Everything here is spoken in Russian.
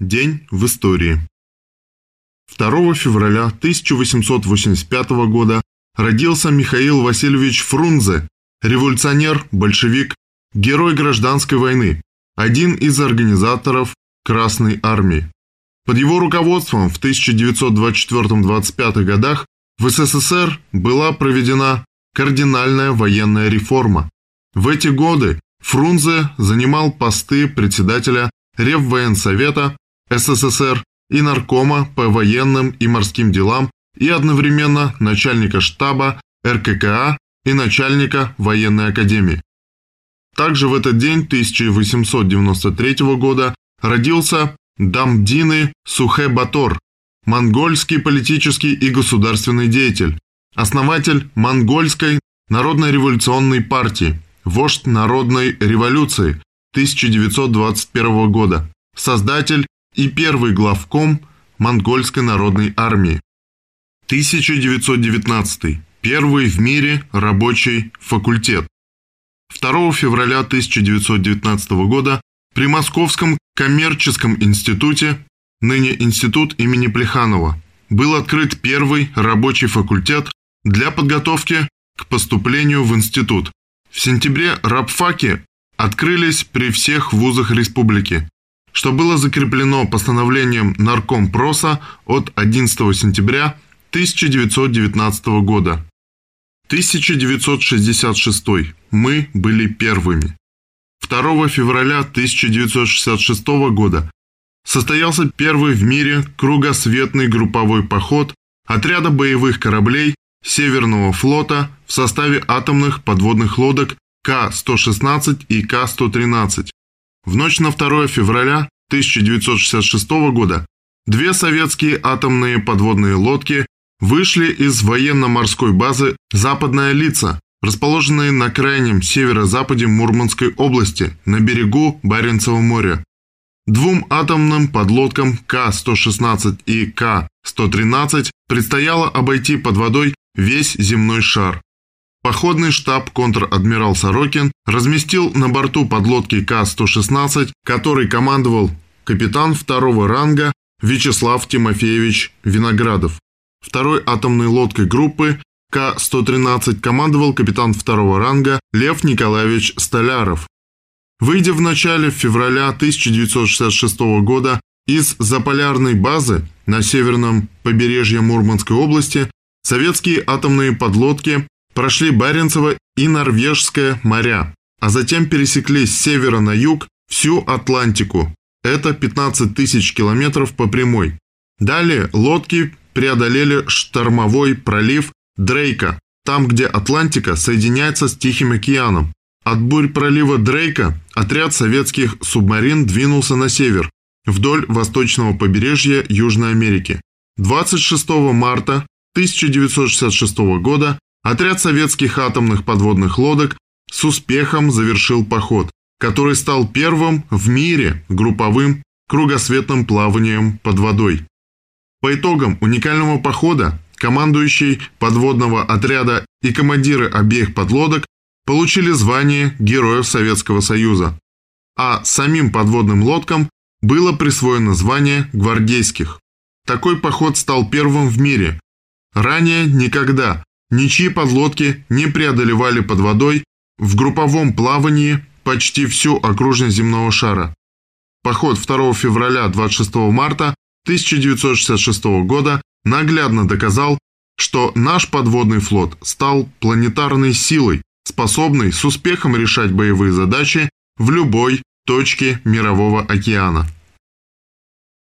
День в истории. 2 февраля 1885 года родился Михаил Васильевич Фрунзе, революционер, большевик, герой гражданской войны, один из организаторов Красной армии. Под его руководством в 1924-25 годах в СССР была проведена кардинальная военная реформа. В эти годы Фрунзе занимал посты председателя Реввоенсовета СССР и наркома по военным и морским делам и одновременно начальника штаба РККА и начальника военной академии. Также в этот день 1893 года родился Дамдины Сухэ-Батор, монгольский политический и государственный деятель, основатель монгольской народно-революционной партии, вождь народной революции 1921 года, создатель и первый главком Монгольской народной армии. 1919. Первый в мире рабочий факультет. 2 февраля 1919 года при Московском коммерческом институте, ныне институт имени Плеханова, был открыт первый рабочий факультет для подготовки к поступлению в институт. В сентябре рабфаки открылись при всех вузах республики, что было закреплено постановлением Наркомпроса от 11 сентября 1919 года. 1966. Мы были первыми. 2 февраля 1966 года состоялся первый в мире кругосветный групповой поход отряда боевых кораблей Северного флота в составе атомных подводных лодок К-116 и К-113. В ночь на 2 февраля 1966 года две советские атомные подводные лодки вышли из военно-морской базы «Западная Лица», расположенной на крайнем северо-западе Мурманской области, на берегу Баренцева моря. Двум атомным подлодкам К-116 и К-113 предстояло обойти под водой весь земной шар. Походный штаб контр-адмирал Сорокин разместил на борту подлодки К-116, который командовал капитан второго ранга Вячеслав Тимофеевич Виноградов. Второй атомной лодкой группы К-113 командовал капитан второго ранга Лев Николаевич Столяров. Выйдя в начале февраля 1966 года из заполярной базы на северном побережье Мурманской области, советские атомные подлодки прошли Баренцево и Норвежское моря, а затем пересекли с севера на юг всю Атлантику. Это 15 тысяч километров по прямой. Далее лодки преодолели штормовой пролив Дрейка, там, где Атлантика соединяется с Тихим океаном. От бурь пролива Дрейка отряд советских субмарин двинулся на север, вдоль восточного побережья Южной Америки. 26 марта 1966 года Отряд советских атомных подводных лодок с успехом завершил поход, который стал первым в мире групповым кругосветным плаванием под водой. По итогам уникального похода командующий подводного отряда и командиры обеих подлодок получили звание Героев Советского Союза, а самим подводным лодкам было присвоено звание гвардейских. Такой поход стал первым в мире. Ранее никогда Ничьи подлодки не преодолевали под водой в групповом плавании почти всю окружность земного шара. Поход 2 февраля 26 марта 1966 года наглядно доказал, что наш подводный флот стал планетарной силой, способной с успехом решать боевые задачи в любой точке Мирового океана.